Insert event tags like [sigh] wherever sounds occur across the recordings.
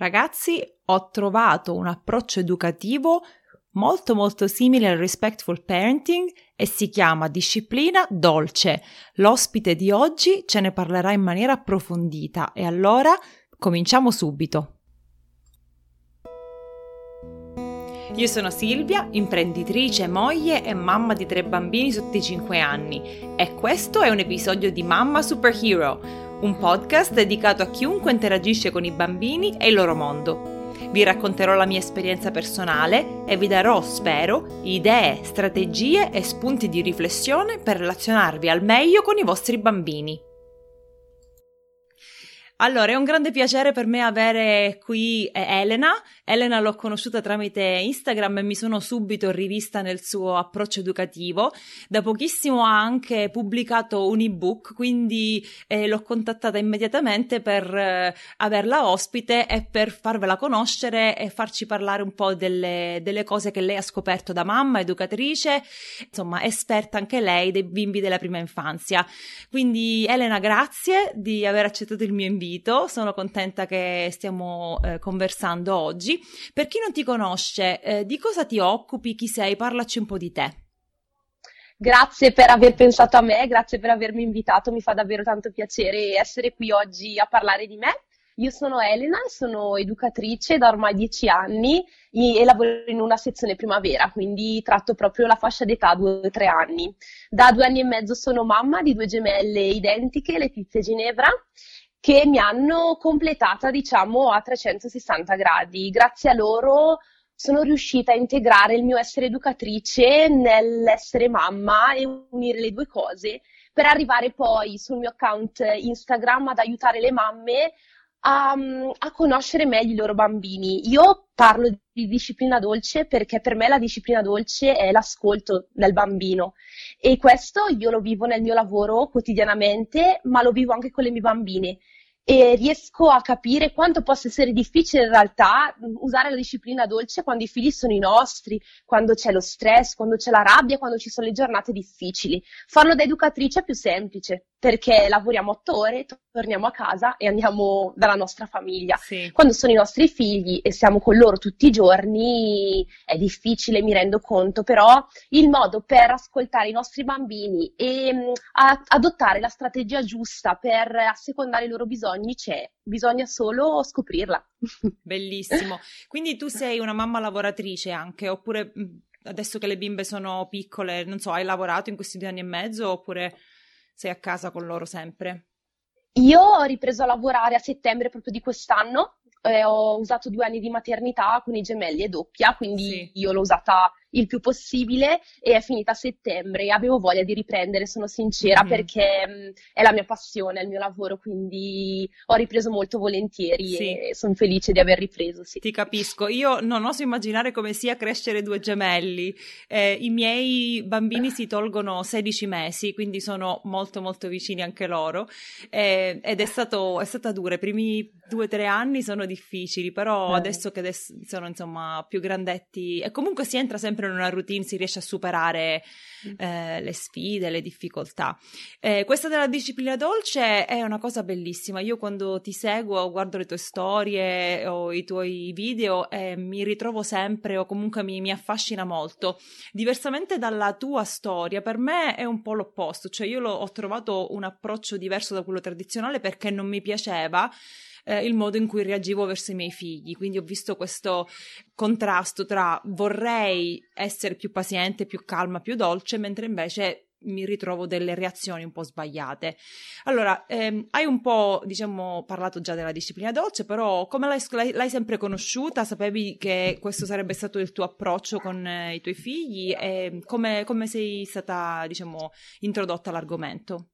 Ragazzi, ho trovato un approccio educativo molto molto simile al respectful parenting e si chiama disciplina dolce. L'ospite di oggi ce ne parlerà in maniera approfondita e allora cominciamo subito. Io sono Silvia, imprenditrice, moglie e mamma di tre bambini sotto i 5 anni e questo è un episodio di Mamma Superhero un podcast dedicato a chiunque interagisce con i bambini e il loro mondo. Vi racconterò la mia esperienza personale e vi darò, spero, idee, strategie e spunti di riflessione per relazionarvi al meglio con i vostri bambini. Allora, è un grande piacere per me avere qui eh, Elena. Elena l'ho conosciuta tramite Instagram e mi sono subito rivista nel suo approccio educativo. Da pochissimo ha anche pubblicato un ebook, quindi eh, l'ho contattata immediatamente per eh, averla ospite e per farvela conoscere e farci parlare un po' delle, delle cose che lei ha scoperto da mamma, educatrice, insomma, esperta anche lei dei bimbi della prima infanzia. Quindi Elena, grazie di aver accettato il mio invito invito, sono contenta che stiamo eh, conversando oggi. Per chi non ti conosce, eh, di cosa ti occupi, chi sei? Parlaci un po' di te. Grazie per aver pensato a me, grazie per avermi invitato, mi fa davvero tanto piacere essere qui oggi a parlare di me. Io sono Elena, sono educatrice da ormai dieci anni e lavoro in una sezione primavera, quindi tratto proprio la fascia d'età 2-3 anni. Da due anni e mezzo sono mamma di due gemelle identiche, Letizia e Ginevra, che mi hanno completata, diciamo, a 360 gradi. Grazie a loro sono riuscita a integrare il mio essere educatrice nell'essere mamma e unire le due cose per arrivare poi sul mio account Instagram ad aiutare le mamme a, a, conoscere meglio i loro bambini. Io parlo di disciplina dolce perché per me la disciplina dolce è l'ascolto del bambino e questo io lo vivo nel mio lavoro quotidianamente, ma lo vivo anche con le mie bambine e riesco a capire quanto possa essere difficile in realtà usare la disciplina dolce quando i figli sono i nostri, quando c'è lo stress, quando c'è la rabbia, quando ci sono le giornate difficili. Farlo da educatrice è più semplice perché lavoriamo otto ore, torniamo a casa e andiamo dalla nostra famiglia. Sì. Quando sono i nostri figli e siamo con loro tutti i giorni è difficile, mi rendo conto, però il modo per ascoltare i nostri bambini e mh, adottare la strategia giusta per assecondare i loro bisogni c'è, bisogna solo scoprirla. [laughs] Bellissimo. Quindi tu sei una mamma lavoratrice anche, oppure adesso che le bimbe sono piccole, non so, hai lavorato in questi due anni e mezzo oppure sei a casa con loro sempre? Io ho ripreso a lavorare a settembre proprio di quest'anno, eh, ho usato due anni di maternità con i gemelli e doppia, quindi sì. io l'ho usata il più possibile e è finita a settembre. Avevo voglia di riprendere, sono sincera, mm-hmm. perché mh, è la mia passione, è il mio lavoro, quindi ho ripreso molto volentieri sì. e sono felice di aver ripreso. Sì. Ti capisco. Io non oso immaginare come sia crescere due gemelli. Eh, I miei bambini si tolgono 16 mesi, quindi sono molto molto vicini anche loro eh, ed è, stato, è stata dura. I primi due o tre anni sono difficili, però eh. adesso che adesso sono insomma più grandetti e comunque si entra sempre sempre in una routine si riesce a superare mm. eh, le sfide, le difficoltà. Eh, questa della disciplina dolce è una cosa bellissima. Io quando ti seguo, guardo le tue storie o i tuoi video e mi ritrovo sempre o comunque mi, mi affascina molto. Diversamente dalla tua storia, per me è un po' l'opposto, cioè io ho trovato un approccio diverso da quello tradizionale perché non mi piaceva eh, il modo in cui reagivo verso i miei figli. Quindi ho visto questo contrasto tra vorrei essere più paziente, più calma, più dolce, mentre invece mi ritrovo delle reazioni un po' sbagliate. Allora, ehm, hai un po', diciamo, parlato già della disciplina dolce, però come l'hai, l'hai, sempre conosciuta? Sapevi che questo sarebbe stato il tuo approccio con eh, i tuoi figli? E come, come sei stata, diciamo, introdotta all'argomento?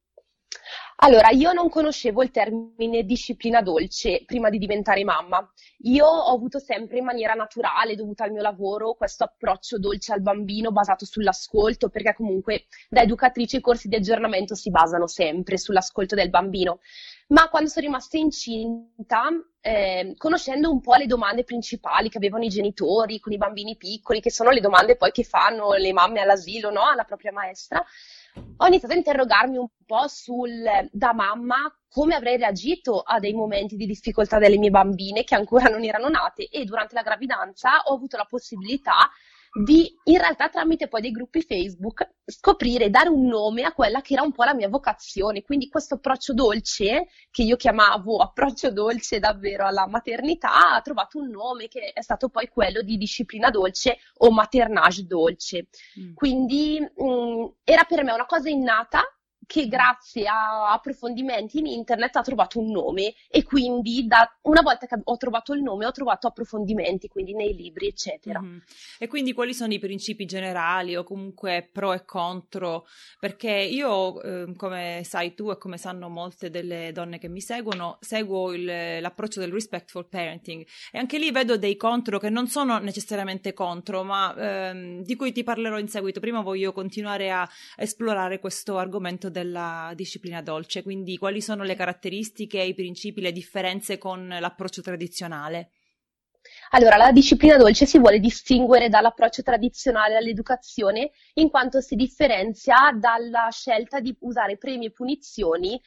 Allora, io non conoscevo il termine disciplina dolce prima di diventare mamma. Io ho avuto sempre in maniera naturale, dovuta al mio lavoro, questo approccio dolce al bambino basato sull'ascolto, perché comunque da educatrice i corsi di aggiornamento si basano sempre sull'ascolto del bambino. Ma quando sono rimasta incinta, eh, conoscendo un po' le domande principali che avevano i genitori con i bambini piccoli, che sono le domande poi che fanno le mamme all'asilo, no? alla propria maestra, ho iniziato a interrogarmi un po' sul, da mamma, come avrei reagito a dei momenti di difficoltà delle mie bambine che ancora non erano nate e durante la gravidanza ho avuto la possibilità di in realtà tramite poi dei gruppi Facebook scoprire, dare un nome a quella che era un po' la mia vocazione. Quindi questo approccio dolce, che io chiamavo approccio dolce davvero alla maternità, ha trovato un nome che è stato poi quello di disciplina dolce o maternage dolce. Mm. Quindi mh, mm, era per me una cosa innata che grazie a approfondimenti in internet ha trovato un nome e quindi da, una volta che ho trovato il nome ho trovato approfondimenti, quindi nei libri, eccetera. Mm-hmm. E quindi quali sono i principi generali o comunque pro e contro? Perché io, eh, come sai tu e come sanno molte delle donne che mi seguono, seguo il, l'approccio del respectful parenting e anche lì vedo dei contro che non sono necessariamente contro, ma ehm, di cui ti parlerò in seguito. Prima voglio continuare a esplorare questo argomento della disciplina dolce, quindi quali sono le caratteristiche, i principi, le differenze con l'approccio tradizionale? Allora, la disciplina dolce si vuole distinguere dall'approccio tradizionale all'educazione in quanto si differenzia dalla scelta di usare premi e punizioni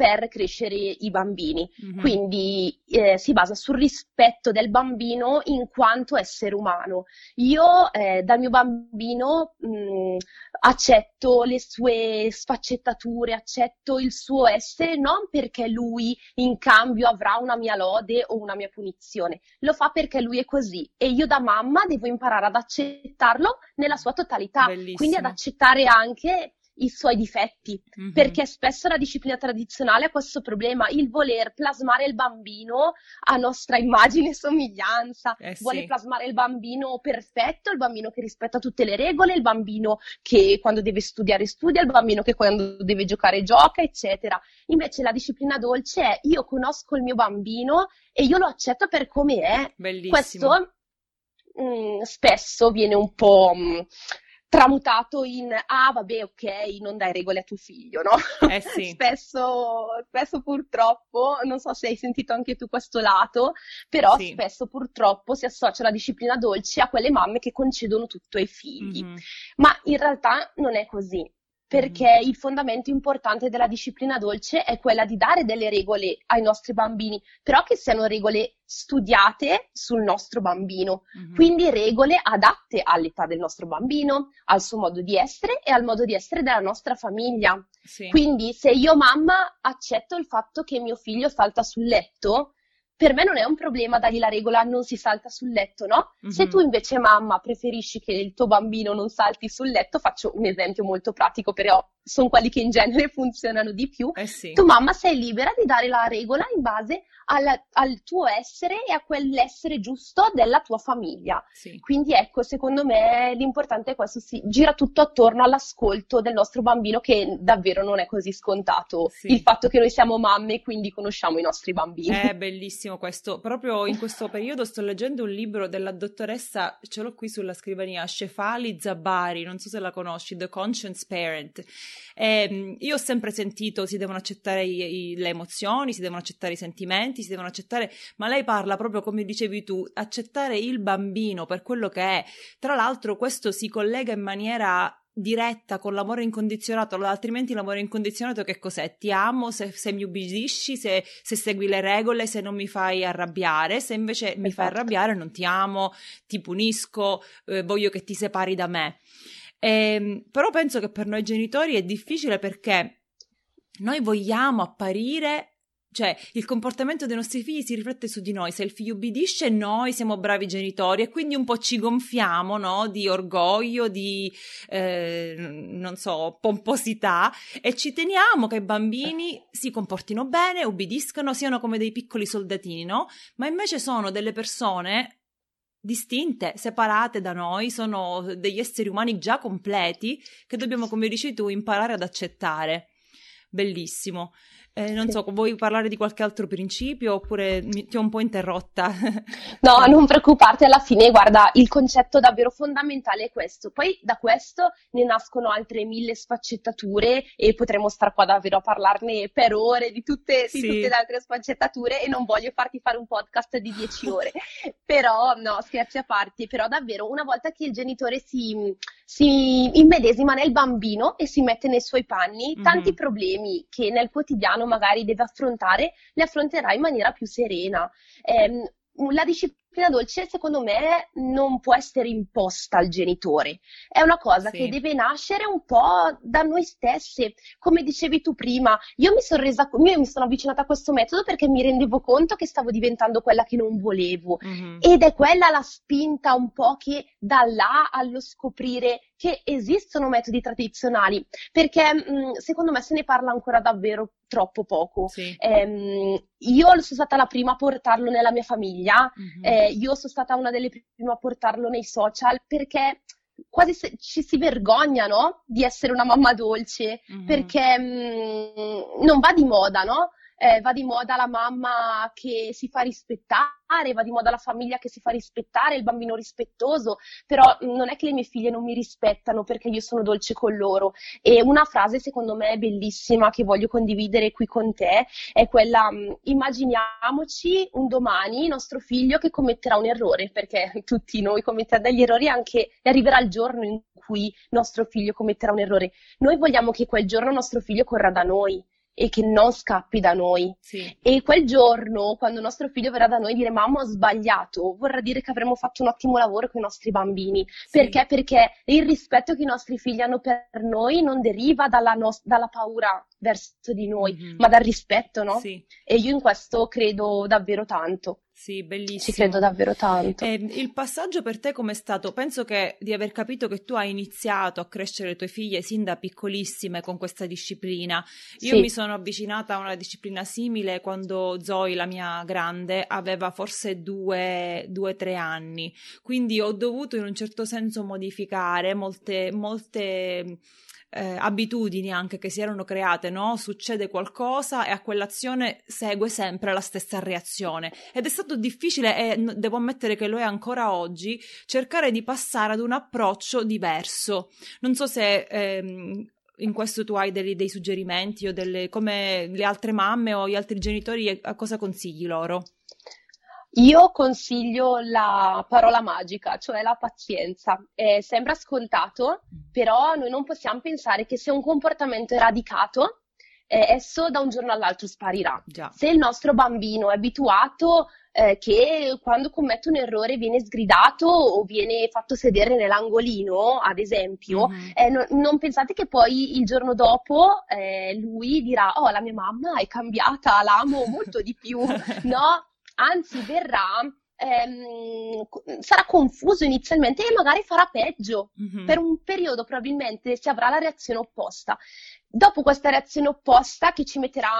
per crescere i bambini. Mm-hmm. Quindi eh, si basa sul rispetto del bambino in quanto essere umano. Io eh, dal mio bambino mh, mm, accetto le sue sfaccettature, accetto il suo essere non perché lui in cambio avrà una mia lode o una mia punizione, lo fa perché lui è così e io da mamma devo imparare ad accettarlo nella sua totalità, Bellissimo. quindi ad accettare anche i suoi difetti, mm-hmm. perché spesso la disciplina tradizionale ha questo problema, il voler plasmare il bambino a nostra immagine e somiglianza, eh sì. vuole plasmare il bambino perfetto, il bambino che rispetta tutte le regole, il bambino che quando deve studiare studia, il bambino che quando deve giocare gioca, eccetera. Invece la disciplina dolce è io conosco il mio bambino e io lo accetto per come è. Bellissimo. Questo mh, mm, spesso viene un po' mh, mm, tramutato in ah vabbè ok non dai regole a tuo figlio no? Eh sì. [laughs] spesso, spesso purtroppo non so se hai sentito anche tu questo lato però sì. spesso purtroppo si associa la disciplina dolce a quelle mamme che concedono tutto ai figli mm-hmm. ma in realtà non è così perché mm. il fondamento importante della disciplina dolce è quella di dare delle regole ai nostri bambini, però che siano regole studiate sul nostro bambino, mm-hmm. quindi regole adatte all'età del nostro bambino, al suo modo di essere e al modo di essere della nostra famiglia. Sì. Quindi se io mamma accetto il fatto che mio figlio salta sul letto, per me non è un problema dargli la regola non si salta sul letto, no? Mm-hmm. Se tu invece mamma preferisci che il tuo bambino non salti sul letto, faccio un esempio molto pratico, però sono quelli che in genere [laughs] funzionano di più, eh sì. tu mamma sei libera di dare la regola in base alla, al tuo essere e a quell'essere giusto della tua famiglia. Sì. Quindi ecco, secondo me l'importante è questo, si gira tutto attorno all'ascolto del nostro bambino che davvero non è così scontato. Sì. Il fatto che noi siamo mamme e quindi conosciamo i nostri bambini. È bellissimo questo. Proprio in questo periodo sto leggendo un libro della dottoressa, ce l'ho qui sulla scrivania, Shefali Zabari, non so se la conosci, The Conscience Parent eh, io ho sempre sentito si devono accettare i, i, le emozioni, si devono accettare i sentimenti, si devono accettare, ma lei parla proprio come dicevi tu, accettare il bambino per quello che è. Tra l'altro questo si collega in maniera diretta con l'amore incondizionato, altrimenti l'amore incondizionato che cos'è? Ti amo se, se mi ubbidisci, se, se, segui le regole, se non mi fai arrabbiare, se invece mi fai arrabbiare non ti amo, ti punisco, eh, voglio che ti separi da me. Eh, però penso che per noi genitori è difficile perché noi vogliamo apparire cioè, il comportamento dei nostri figli si riflette su di noi. Se il figlio ubbidisce, noi siamo bravi genitori e quindi un po' ci gonfiamo, no? Di orgoglio, di, eh, non so, pomposità e ci teniamo che i bambini si comportino bene, ubbidiscano, siano come dei piccoli soldatini, no? Ma invece sono delle persone distinte, separate da noi, sono degli esseri umani già completi che dobbiamo, come dici tu, imparare ad accettare. Bellissimo. Eh, non so, vuoi parlare di qualche altro principio oppure mi, ti ho un po' interrotta? [laughs] no, non preoccuparti, alla fine, guarda, il concetto davvero fondamentale è questo. Poi da questo ne nascono altre mille sfaccettature e potremo stare qua davvero a parlarne per ore di tutte, sì. di tutte le altre sfaccettature e non voglio farti fare un podcast di dieci ore. [laughs] però, no, scherzi a parte, però davvero una volta che il genitore si, si immedesima nel bambino e si mette nei suoi panni, mm-hmm. tanti problemi che nel quotidiano magari deve affrontare, li affronterà in maniera più serena. Eh, la disciplina dolce, secondo me, non può essere imposta al genitore. È una cosa sì. che deve nascere un po' da noi stesse. Come dicevi tu prima, io mi sono resa, io mi sono avvicinata a questo metodo perché mi rendevo conto che stavo diventando quella che non volevo. Mm-hmm. Ed è quella la spinta un po' che da là allo scoprire che esistono metodi tradizionali, perché mh, secondo me se ne parla ancora davvero troppo poco. Sì. Ehm, io sono stata la prima a portarlo nella mia famiglia, mm-hmm. eh, io sono stata una delle prime a portarlo nei social perché quasi ci si vergogna, no? Di essere una mamma dolce, mm-hmm. perché mh, non va di moda, no? Eh, va di moda la mamma che si fa rispettare, va di moda la famiglia che si fa rispettare, il bambino rispettoso, però non è che le mie figlie non mi rispettano perché io sono dolce con loro. E una frase secondo me bellissima che voglio condividere qui con te è quella, immaginiamoci un domani nostro figlio che commetterà un errore, perché [laughs] tutti noi commettiamo degli errori anche arriverà il giorno in cui nostro figlio commetterà un errore. Noi vogliamo che quel giorno nostro figlio corra da noi e che non scappi da noi. Sì. E quel giorno, quando nostro figlio verrà da noi, dire mamma ho sbagliato, vorrà dire che avremo fatto un ottimo lavoro con i nostri bambini. Sì. Perché? Perché il rispetto che i nostri figli hanno per noi non deriva dalla, no- dalla paura verso di noi, mm-hmm. ma dal rispetto, no? Sì. E io in questo credo davvero tanto. Sì, bellissimo. Ci credo davvero tanto. E il passaggio per te com'è stato? Penso che di aver capito che tu hai iniziato a crescere le tue figlie sin da piccolissime con questa disciplina. Io sì. mi sono avvicinata a una disciplina simile quando Zoe, la mia grande, aveva forse due, due tre anni. Quindi ho dovuto in un certo senso modificare molte, molte eh, abitudini anche che si erano create, no? Succede qualcosa e a quell'azione segue sempre la stessa reazione. Ed è stato difficile e devo ammettere che lo è ancora oggi cercare di passare ad un approccio diverso. Non so se ehm, in questo tu hai dei, dei suggerimenti o delle, come le altre mamme o gli altri genitori, a cosa consigli loro? Io consiglio la parola magica, cioè la pazienza. Eh, sembra scontato, però noi non possiamo pensare che se un comportamento è radicato, eh, esso da un giorno all'altro sparirà. Già. Se il nostro bambino è abituato eh, che quando commette un errore viene sgridato o viene fatto sedere nell'angolino, ad esempio, mm-hmm. eh, no, non pensate che poi il giorno dopo eh, lui dirà: Oh, la mia mamma è cambiata, l'amo molto di più, [laughs] no? Anzi verrà ehm, sarà confuso inizialmente e magari farà peggio. Mm-hmm. Per un periodo probabilmente si avrà la reazione opposta. Dopo questa reazione opposta che ci metterà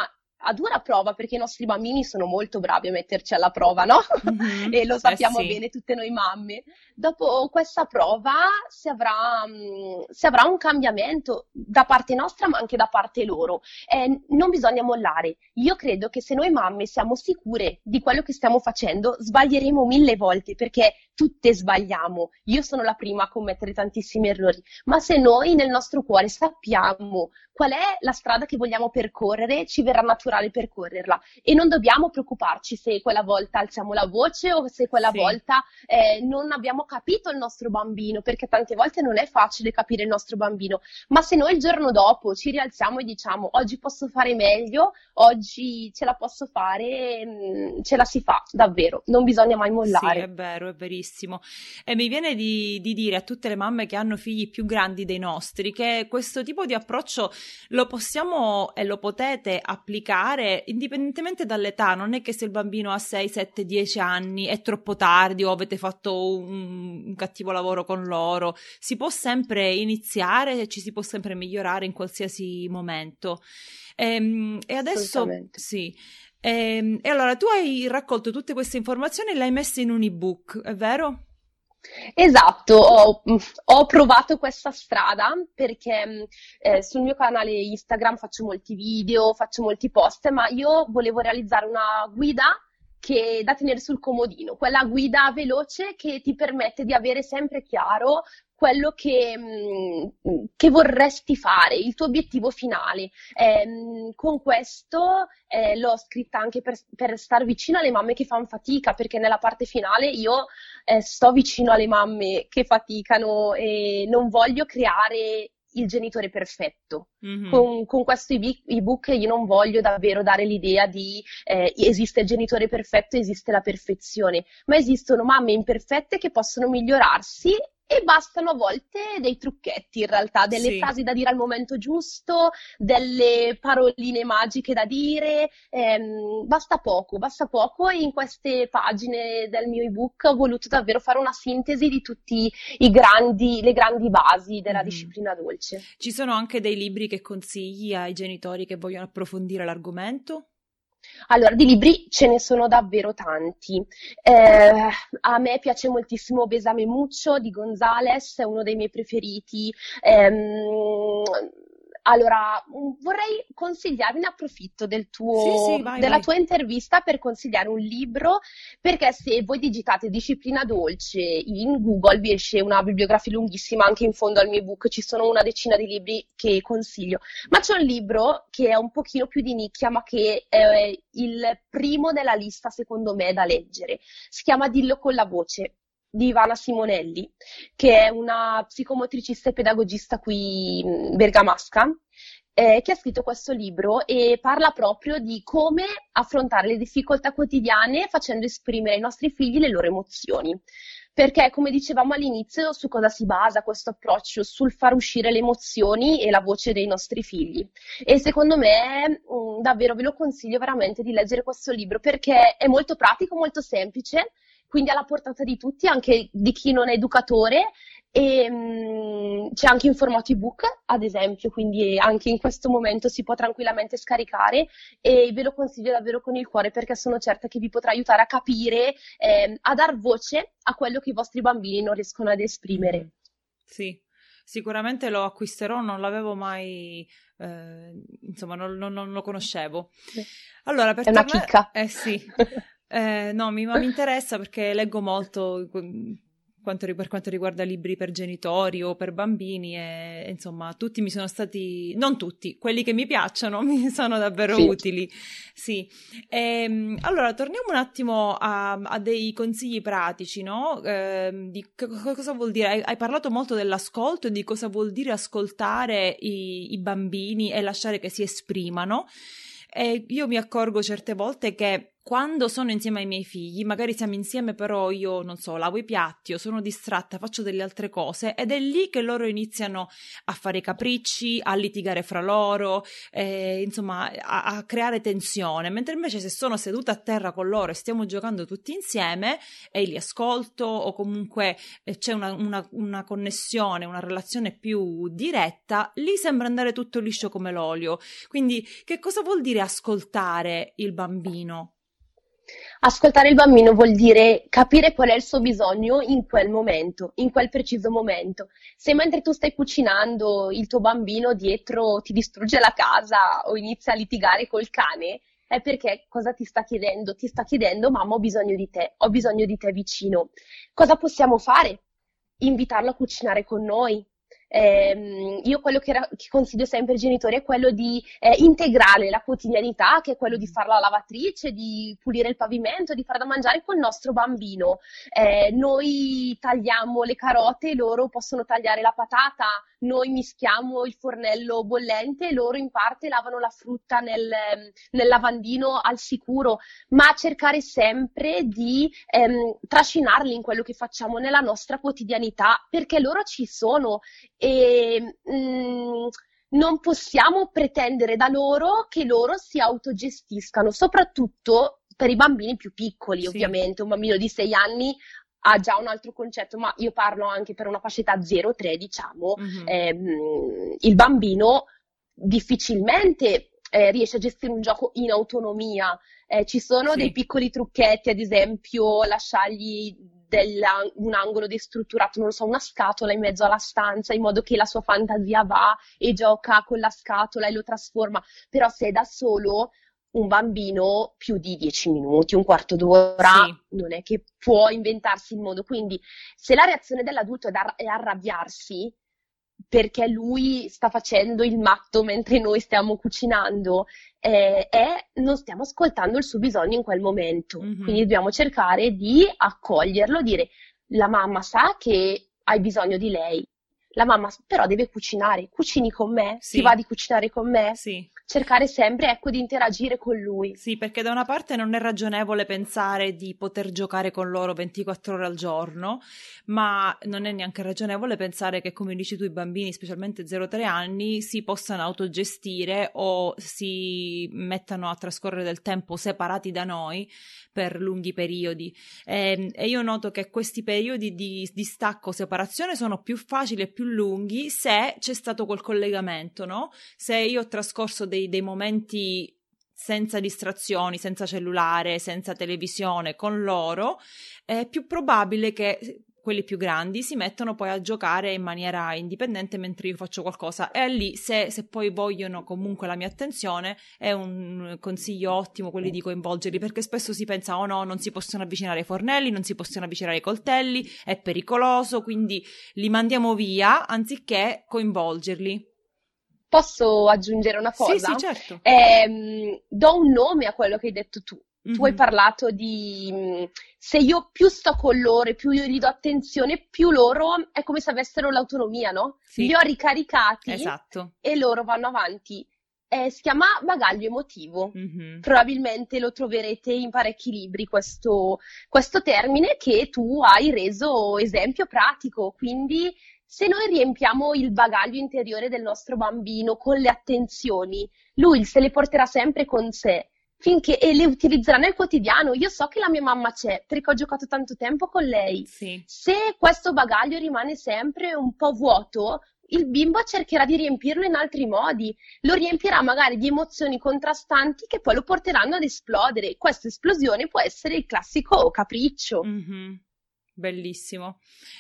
a dura prova perché i nostri bambini sono molto bravi a metterci alla prova, no? Mm-hmm. [laughs] e lo sappiamo eh sì. bene tutte noi mamme. Dopo questa prova si avrà, mm, si avrà, un cambiamento da parte nostra ma anche da parte loro. Eh, non bisogna mollare. Io credo che se noi mamme siamo sicure di quello che stiamo facendo, sbaglieremo mille volte perché tutte sbagliamo. Io sono la prima a commettere tantissimi errori, ma se noi nel nostro cuore sappiamo qual è la strada che vogliamo percorrere, ci verrà naturale percorrerla e non dobbiamo preoccuparci se quella volta alziamo la voce o se quella sì. volta eh, non abbiamo capito il nostro bambino, perché tante volte non è facile capire il nostro bambino, ma se noi il giorno dopo ci rialziamo e diciamo oggi posso fare meglio, oggi ce la posso fare, mm, ce la si fa davvero, non bisogna mai mollare. Sì, è vero, è verissimo. E mi viene di, di dire a tutte le mamme che hanno figli più grandi dei nostri che questo tipo di approccio lo possiamo e lo potete applicare indipendentemente dall'età, non è che se il bambino ha 6, 7, 10 anni è troppo tardi o avete fatto un, un cattivo lavoro con loro, si può sempre iniziare e ci si può sempre migliorare in qualsiasi momento. E, ehm, e adesso sì. E, ehm, e allora tu hai raccolto tutte queste informazioni e le hai messe in un ebook, è vero? Esatto, ho, ho, provato questa strada perché eh, sul mio canale Instagram faccio molti video, faccio molti post, ma io volevo realizzare una guida che, da tenere sul comodino, quella guida veloce che ti permette di avere sempre chiaro quello che, mm, che, vorresti fare, il tuo obiettivo finale. Eh, con questo eh, l'ho scritta anche per, per stare vicino alle mamme che fanno fatica, perché nella parte finale io eh, sto vicino alle mamme che faticano e non voglio creare il genitore perfetto. Mm-hmm. Con, con, questo ebook io non voglio davvero dare l'idea di eh, esiste il genitore perfetto, esiste la perfezione, ma esistono mamme imperfette che possono migliorarsi e bastano a volte dei trucchetti in realtà, delle sì. frasi da dire al momento giusto, delle paroline magiche da dire, ehm, basta poco, basta poco e in queste pagine del mio ebook ho voluto davvero fare una sintesi di tutte le grandi basi della mm. disciplina dolce. Ci sono anche dei libri che consigli ai genitori che vogliono approfondire l'argomento? Allora, di libri ce ne sono davvero tanti. Eh, a me piace moltissimo Besame Muccio di Gonzales, è uno dei miei preferiti. Eh, allora, mm, vorrei consigliarvi, ne approfitto del tuo, sì, sì, vai, della vai. tua intervista per consigliare un libro, perché se voi digitate disciplina dolce in Google vi esce una bibliografia lunghissima, anche in fondo al mio ebook ci sono una decina di libri che consiglio, ma c'è un libro che è un pochino più di nicchia, ma che è il primo della lista secondo me da leggere. Si chiama Dillo con la voce di Ivana Simonelli, che è una psicomotricista e pedagogista qui bergamasca, eh, che ha scritto questo libro e parla proprio di come affrontare le difficoltà quotidiane facendo esprimere ai nostri figli le loro emozioni. Perché, come dicevamo all'inizio, su cosa si basa questo approccio? Sul far uscire le emozioni e la voce dei nostri figli. E secondo me, mh, mm, davvero ve lo consiglio veramente di leggere questo libro perché è molto pratico, molto semplice quindi alla portata di tutti, anche di chi non è educatore. E mh, mm, c'è anche in formato ebook, ad esempio, quindi anche in questo momento si può tranquillamente scaricare e ve lo consiglio davvero con il cuore perché sono certa che vi potrà aiutare a capire, eh, a dar voce a quello che i vostri bambini non riescono ad esprimere. Sì, sicuramente lo acquisterò, non l'avevo mai, eh, insomma, non, non, non, lo conoscevo. Allora, per È una tornare... chicca. Eh sì. [laughs] Eh, no, mi, mi, [laughs] interessa perché leggo molto quanto, per quanto riguarda libri per genitori o per bambini e insomma tutti mi sono stati, non tutti, quelli che mi piacciono [laughs] mi sono davvero sì. utili. Sì. E, ehm, allora torniamo un attimo a, a dei consigli pratici, no? Eh, di c- cosa vuol dire? Hai, hai, parlato molto dell'ascolto e di cosa vuol dire ascoltare i, i bambini e lasciare che si esprimano. E io mi accorgo certe volte che quando sono insieme ai miei figli, magari siamo insieme, però io non so, lavo i piatti o sono distratta, faccio delle altre cose ed è lì che loro iniziano a fare capricci, a litigare fra loro, eh, insomma, a, a, creare tensione. Mentre invece se sono seduta a terra con loro e stiamo giocando tutti insieme e li ascolto o comunque eh, c'è una, una, una connessione, una relazione più diretta, lì sembra andare tutto liscio come l'olio. Quindi, che cosa vuol dire ascoltare il bambino? Ascoltare il bambino vuol dire capire qual è il suo bisogno in quel momento, in quel preciso momento. Se mentre tu stai cucinando il tuo bambino dietro ti distrugge la casa o inizia a litigare col cane, è perché cosa ti sta chiedendo? Ti sta chiedendo mamma ho bisogno di te, ho bisogno di te vicino. Cosa possiamo fare? Invitarlo a cucinare con noi, eh, io quello che, che, consiglio sempre ai genitori è quello di eh, integrare la quotidianità, che è quello di fare la lavatrice, di pulire il pavimento, di far da mangiare col nostro bambino. Eh, noi tagliamo le carote, loro possono tagliare la patata, noi mischiamo il fornello bollente e loro in parte lavano la frutta nel, nel lavandino al sicuro, ma cercare sempre di ehm, trascinarli in quello che facciamo nella nostra quotidianità, perché loro ci sono e mh, mm, non possiamo pretendere da loro che loro si autogestiscano, soprattutto per i bambini più piccoli, sì. ovviamente. Un bambino di 6 anni ha già un altro concetto, ma io parlo anche per una fascia età 0-3, diciamo, mm-hmm. ehm, il bambino difficilmente eh, riesce a gestire un gioco in autonomia. Eh, ci sono sì. dei piccoli trucchetti, ad esempio lasciargli un angolo destrutturato, non lo so, una scatola in mezzo alla stanza, in modo che la sua fantasia va e gioca con la scatola e lo trasforma. Però se è da solo, un bambino più di dieci minuti, un quarto d'ora, sì. non è che può inventarsi il modo. Quindi, se la reazione dell'adulto è, da, è arrabbiarsi, perché lui sta facendo il matto mentre noi stiamo cucinando eh, e non stiamo ascoltando il suo bisogno in quel momento. Mm-hmm. Quindi dobbiamo cercare di accoglierlo, dire la mamma sa che hai bisogno di lei, la mamma però deve cucinare, cucini con me, sì. ti va di cucinare con me? Sì cercare sempre ecco, di interagire con lui. Sì, perché da una parte non è ragionevole pensare di poter giocare con loro 24 ore al giorno, ma non è neanche ragionevole pensare che, come dici tu, i bambini, specialmente 0-3 anni, si possano autogestire o si mettano a trascorrere del tempo separati da noi per lunghi periodi. E, ehm, e io noto che questi periodi di distacco, separazione sono più facili e più lunghi se c'è stato quel collegamento, no? Se io ho trascorso dei dei, dei momenti senza distrazioni, senza cellulare, senza televisione con loro, è più probabile che quelli più grandi si mettono poi a giocare in maniera indipendente mentre io faccio qualcosa. E lì se, se, poi vogliono comunque la mia attenzione è un consiglio ottimo quelli di coinvolgerli perché spesso si pensa oh no non si possono avvicinare ai fornelli non si possono avvicinare ai coltelli è pericoloso quindi li mandiamo via anziché coinvolgerli Posso aggiungere una cosa? Sì, sì, certo. Eh, do un nome a quello che hai detto tu. Mm-hmm. Tu hai mhm. parlato di se io più sto con loro e più io gli do attenzione, più loro è come se avessero l'autonomia, no? Sì. Li ho ricaricati esatto. e loro vanno avanti. Eh, si chiama bagaglio emotivo. Mm-hmm. Probabilmente lo troverete in parecchi libri questo, questo termine che tu hai reso esempio pratico. Quindi se noi riempiamo il bagaglio interiore del nostro bambino con le attenzioni, lui se le porterà sempre con sé finché e le utilizzerà nel quotidiano. Io so che la mia mamma c'è perché ho giocato tanto tempo con lei. Sì. Se questo bagaglio rimane sempre un po' vuoto, il bimbo cercherà di riempirlo in altri modi, lo riempirà magari di emozioni contrastanti che poi lo porteranno ad esplodere. Questa esplosione può essere il classico capriccio. Mm-hmm. Bellissimo.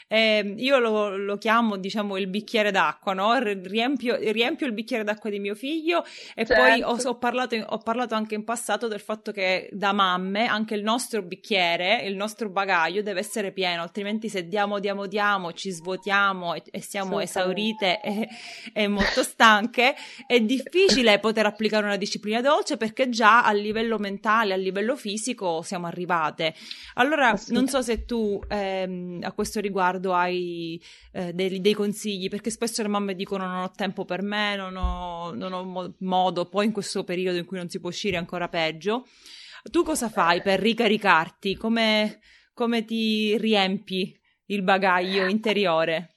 Eh, io lo, lo, chiamo, diciamo, il bicchiere d'acqua, no? Riempio, riempio, il bicchiere d'acqua di mio figlio e certo. poi ho, ho, parlato, ho, parlato, anche in passato del fatto che da mamme anche il nostro bicchiere, il nostro bagaglio deve essere pieno, altrimenti se diamo, diamo, diamo, ci svuotiamo e, e siamo esaurite e, e molto stanche, è difficile poter applicare una disciplina dolce perché già a livello mentale, a livello fisico siamo arrivate. Allora, non so se tu... Eh, ehm, a questo riguardo hai eh, dei, dei, consigli? Perché spesso le mamme dicono non ho tempo per me, non ho, non ho mo- modo, poi in questo periodo in cui non si può uscire ancora peggio. Tu cosa fai per ricaricarti? Come, come ti riempi il bagaglio interiore?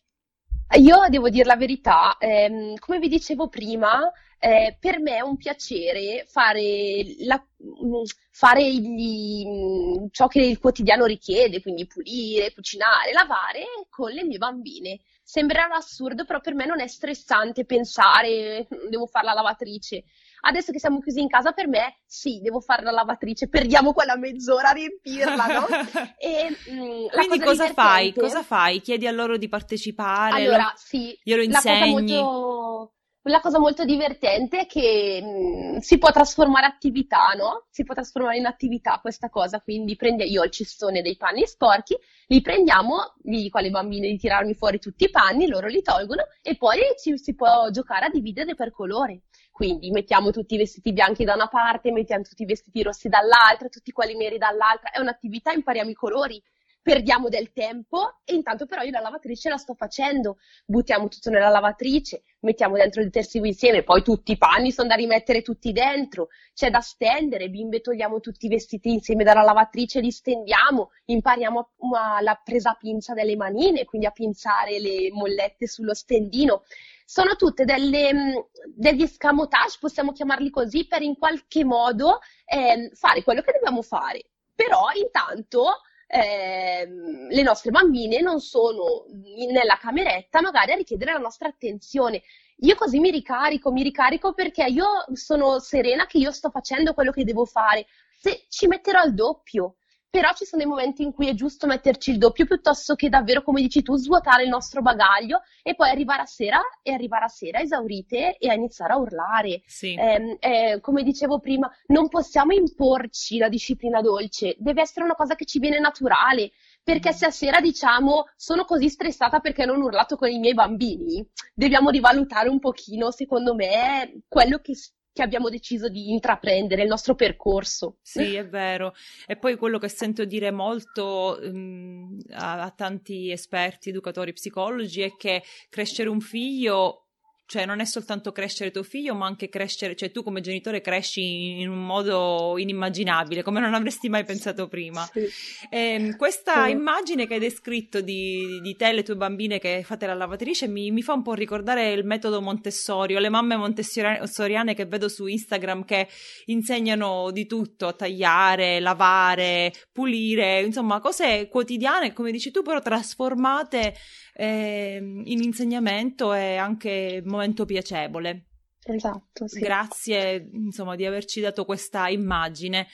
Io devo dire la verità, ehm, come vi dicevo prima, eh, per me è un piacere fare, la, mm, fare gli, mm, ciò che il quotidiano richiede, quindi pulire, cucinare, lavare con le mie bambine. Sembrerà assurdo, però per me non è stressante pensare mm, devo fare la lavatrice. Adesso che siamo chiusi in casa, per me sì, devo fare la lavatrice, perdiamo quella mezz'ora a riempirla, no? [laughs] E, mh, Quindi cosa fai? Cosa fai? Chiedi a loro di partecipare? Allora, lo... sì. Glielo insegni? La cosa molto la cosa molto divertente è che mh, si può trasformare attività, no? Si può trasformare in attività questa cosa, quindi prende, io ho il cestone dei panni sporchi, li prendiamo, gli dico alle bambine di tirarmi fuori tutti i panni, loro li tolgono e poi ci, si può giocare a dividere per colore. Quindi mettiamo tutti i vestiti bianchi da una parte, mettiamo tutti i vestiti rossi dall'altra, tutti quelli neri dall'altra, è un'attività, impariamo i colori perdiamo del tempo e intanto però io la lavatrice la sto facendo, buttiamo tutto nella lavatrice, mettiamo dentro il detersivo insieme, poi tutti i panni sono da rimettere tutti dentro, c'è da stendere, bimbe togliamo tutti i vestiti insieme dalla lavatrice, li stendiamo, impariamo a, a, la presa pinza delle manine, quindi a pinzare le mollette sullo stendino. Sono tutte delle, mm, degli escamotage, possiamo chiamarli così, per in qualche modo eh, fare quello che dobbiamo fare. Però intanto eh, le nostre bambine non sono nella cameretta magari a richiedere la nostra attenzione. Io così mi ricarico, mi ricarico perché io sono serena che io sto facendo quello che devo fare. Se ci metterò il doppio, però ci sono dei momenti in cui è giusto metterci il doppio piuttosto che davvero, come dici tu, svuotare il nostro bagaglio e poi arrivare a sera e arrivare a sera esaurite e a iniziare a urlare. Sì. Eh, eh, come dicevo prima, non possiamo imporci la disciplina dolce, deve essere una cosa che ci viene naturale. Perché mm. se a sera diciamo sono così stressata perché non ho urlato con i miei bambini, dobbiamo rivalutare un pochino, secondo me, quello che che abbiamo deciso di intraprendere, il nostro percorso. Sì, è vero. E poi quello che sento dire molto um, a, a tanti esperti, educatori, psicologi è che crescere un figlio cioè non è soltanto crescere tuo figlio, ma anche crescere, cioè tu come genitore cresci in un modo inimmaginabile, come non avresti mai pensato prima. Sì. E, ehm, questa sì. immagine che hai descritto di, di, te e le tue bambine che fate la lavatrice mi, mi, fa un po' ricordare il metodo Montessori, o le mamme montessoriane che vedo su Instagram che insegnano di tutto, tagliare, lavare, pulire, insomma cose quotidiane, come dici tu, però trasformate eh, in insegnamento e anche momento piacevole. Esatto, sì. Grazie, insomma, di averci dato questa immagine.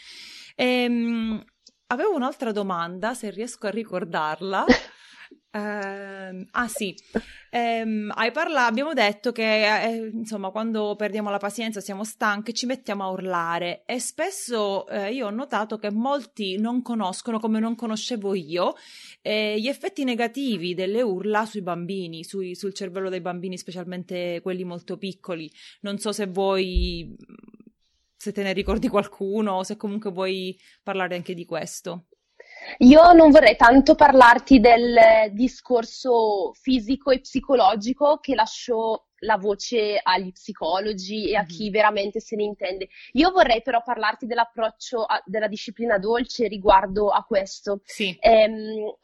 Ehm, avevo un'altra domanda, se riesco a ricordarla. [laughs] Uh, ah sì, hai parlato, abbiamo detto che eh, insomma quando perdiamo la pazienza siamo stanchi ci mettiamo a urlare e spesso eh, io ho notato che molti non conoscono come non conoscevo io eh, gli effetti negativi delle urla sui bambini, sui, sul cervello dei bambini specialmente quelli molto piccoli. Non so se vuoi, se te ne ricordi qualcuno o se comunque vuoi parlare anche di questo. Io non vorrei tanto parlarti del discorso fisico e psicologico che lascio la voce agli psicologi e a chi mm-hmm. veramente se ne intende. Io vorrei però parlarti dell'approccio a, della disciplina dolce riguardo a questo. Sì. Ehm,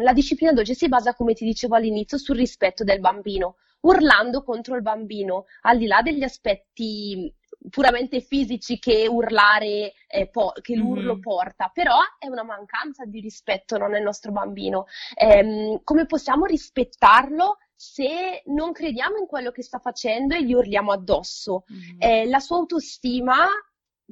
la disciplina dolce si basa, come ti dicevo all'inizio, sul rispetto del bambino, urlando contro il bambino, al di là degli aspetti puramente fisici che urlare, eh, po- che l'urlo mm-hmm. porta, però è una mancanza di rispetto no, nel nostro bambino. Eh, come possiamo rispettarlo se non crediamo in quello che sta facendo e gli urliamo addosso? Mm-hmm. Eh, la sua autostima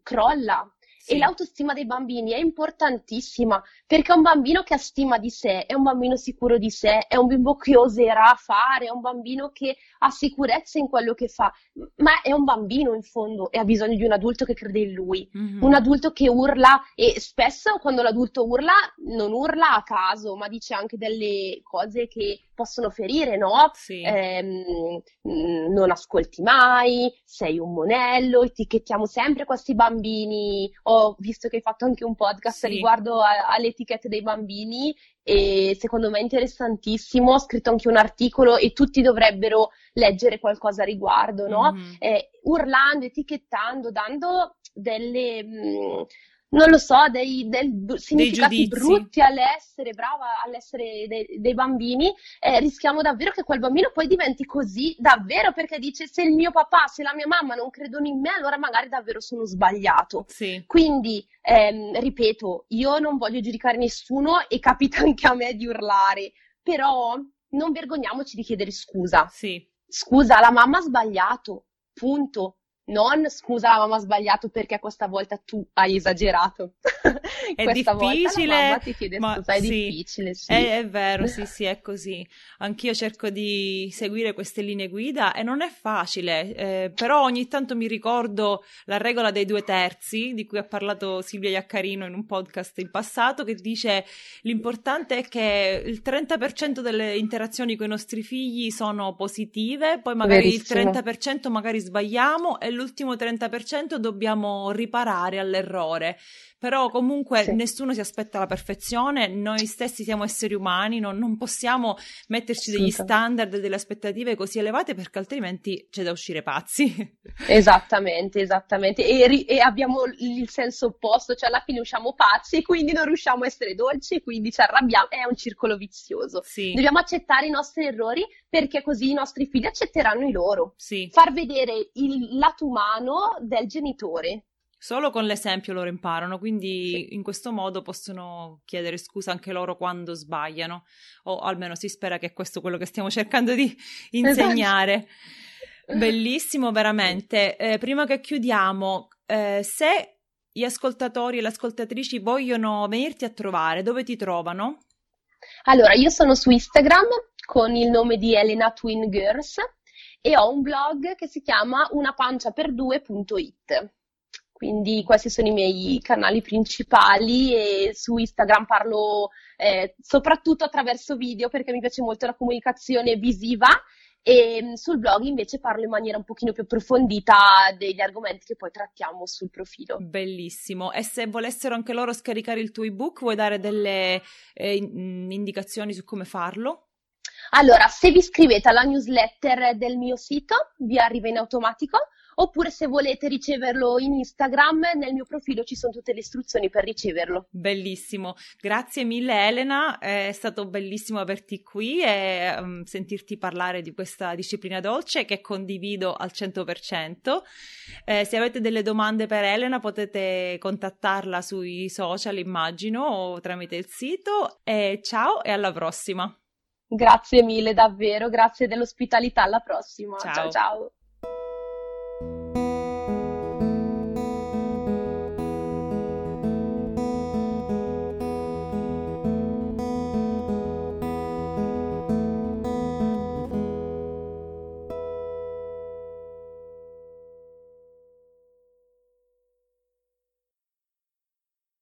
crolla. Sì. E l'autostima dei bambini è importantissima perché un bambino che ha stima di sé è un bambino sicuro di sé, è un bimbo che oserà fare, è un bambino che ha sicurezza in quello che fa, ma è un bambino in fondo e ha bisogno di un adulto che crede in lui, mm-hmm. un adulto che urla e spesso quando l'adulto urla non urla a caso, ma dice anche delle cose che possono ferire, no? Sì. Ehm, non ascolti mai, sei un monello, etichettiamo sempre questi bambini. Ho visto che hai fatto anche un podcast sì. riguardo a, alle etichette dei bambini e secondo me è interessantissimo. Ho scritto anche un articolo e tutti dovrebbero leggere qualcosa a riguardo, no? Mm. Eh, urlando, etichettando, dando delle. Mh, non lo so, dei, dei significati brutti all'essere brava, all'essere dei, dei bambini, eh, rischiamo davvero che quel bambino poi diventi così, davvero, perché dice se il mio papà, se la mia mamma non credono in me, allora magari davvero sono sbagliato. Sì. Quindi, ehm, ripeto, io non voglio giudicare nessuno e capita [laughs] anche a me di urlare, però non vergogniamoci di chiedere scusa. Sì. Scusa, la mamma ha sbagliato, punto non scusa mamma ha sbagliato perché questa volta tu hai esagerato. [laughs] È difficile, ma scusa, è sì, difficile, sì. È, è, vero, sì, sì, è [laughs] così. Anch'io cerco di seguire queste linee guida e non è facile, eh, però ogni tanto mi ricordo la regola dei due terzi di cui ha parlato Silvia Iaccarino in un podcast in passato che dice l'importante è che il 30% delle interazioni con i nostri figli sono positive, poi magari Verissimo. il 30% magari sbagliamo e l'ultimo 30% dobbiamo riparare all'errore. Però comunque sì. nessuno si aspetta la perfezione, noi stessi siamo esseri umani, non, non possiamo metterci degli standard delle aspettative così elevate perché altrimenti c'è da uscire pazzi. [laughs] Esattamente, esattamente. E, e, abbiamo il senso opposto, cioè alla fine usciamo pazzi e quindi non riusciamo a essere dolci, quindi ci arrabbiamo, è un circolo vizioso. Sì. Dobbiamo accettare i nostri errori perché così i nostri figli accetteranno i loro. Sì. Far vedere il lato umano del genitore. Solo con l'esempio loro imparano, quindi sì. in questo modo possono chiedere scusa anche loro quando sbagliano, o almeno si spera che è questo quello che stiamo cercando di [laughs] insegnare. Esatto. Bellissimo, veramente. Eh, prima che chiudiamo, eh, se gli ascoltatori e le ascoltatrici vogliono venirti a trovare, dove ti trovano? Allora, io sono su Instagram con il nome di Elena Twin Girls e ho un blog che si chiama unapanciaperdue.it. Quindi questi sono i miei canali principali e su Instagram parlo eh, soprattutto attraverso video perché mi piace molto la comunicazione visiva e mm, sul blog invece parlo in maniera un pochino più approfondita degli argomenti che poi trattiamo sul profilo. Bellissimo. E se volessero anche loro scaricare il tuo ebook, vuoi dare delle eh, indicazioni su come farlo? Allora, se vi iscrivete alla newsletter del mio sito, vi arriva in automatico oppure se volete riceverlo in Instagram, nel mio profilo ci sono tutte le istruzioni per riceverlo. Bellissimo, grazie mille Elena, è stato bellissimo averti qui e um, sentirti parlare di questa disciplina dolce che condivido al 100%. Eh, se avete delle domande per Elena potete contattarla sui social, immagino, o tramite il sito. E ciao e alla prossima. Grazie mille davvero, grazie dell'ospitalità, alla prossima. ciao. ciao. ciao.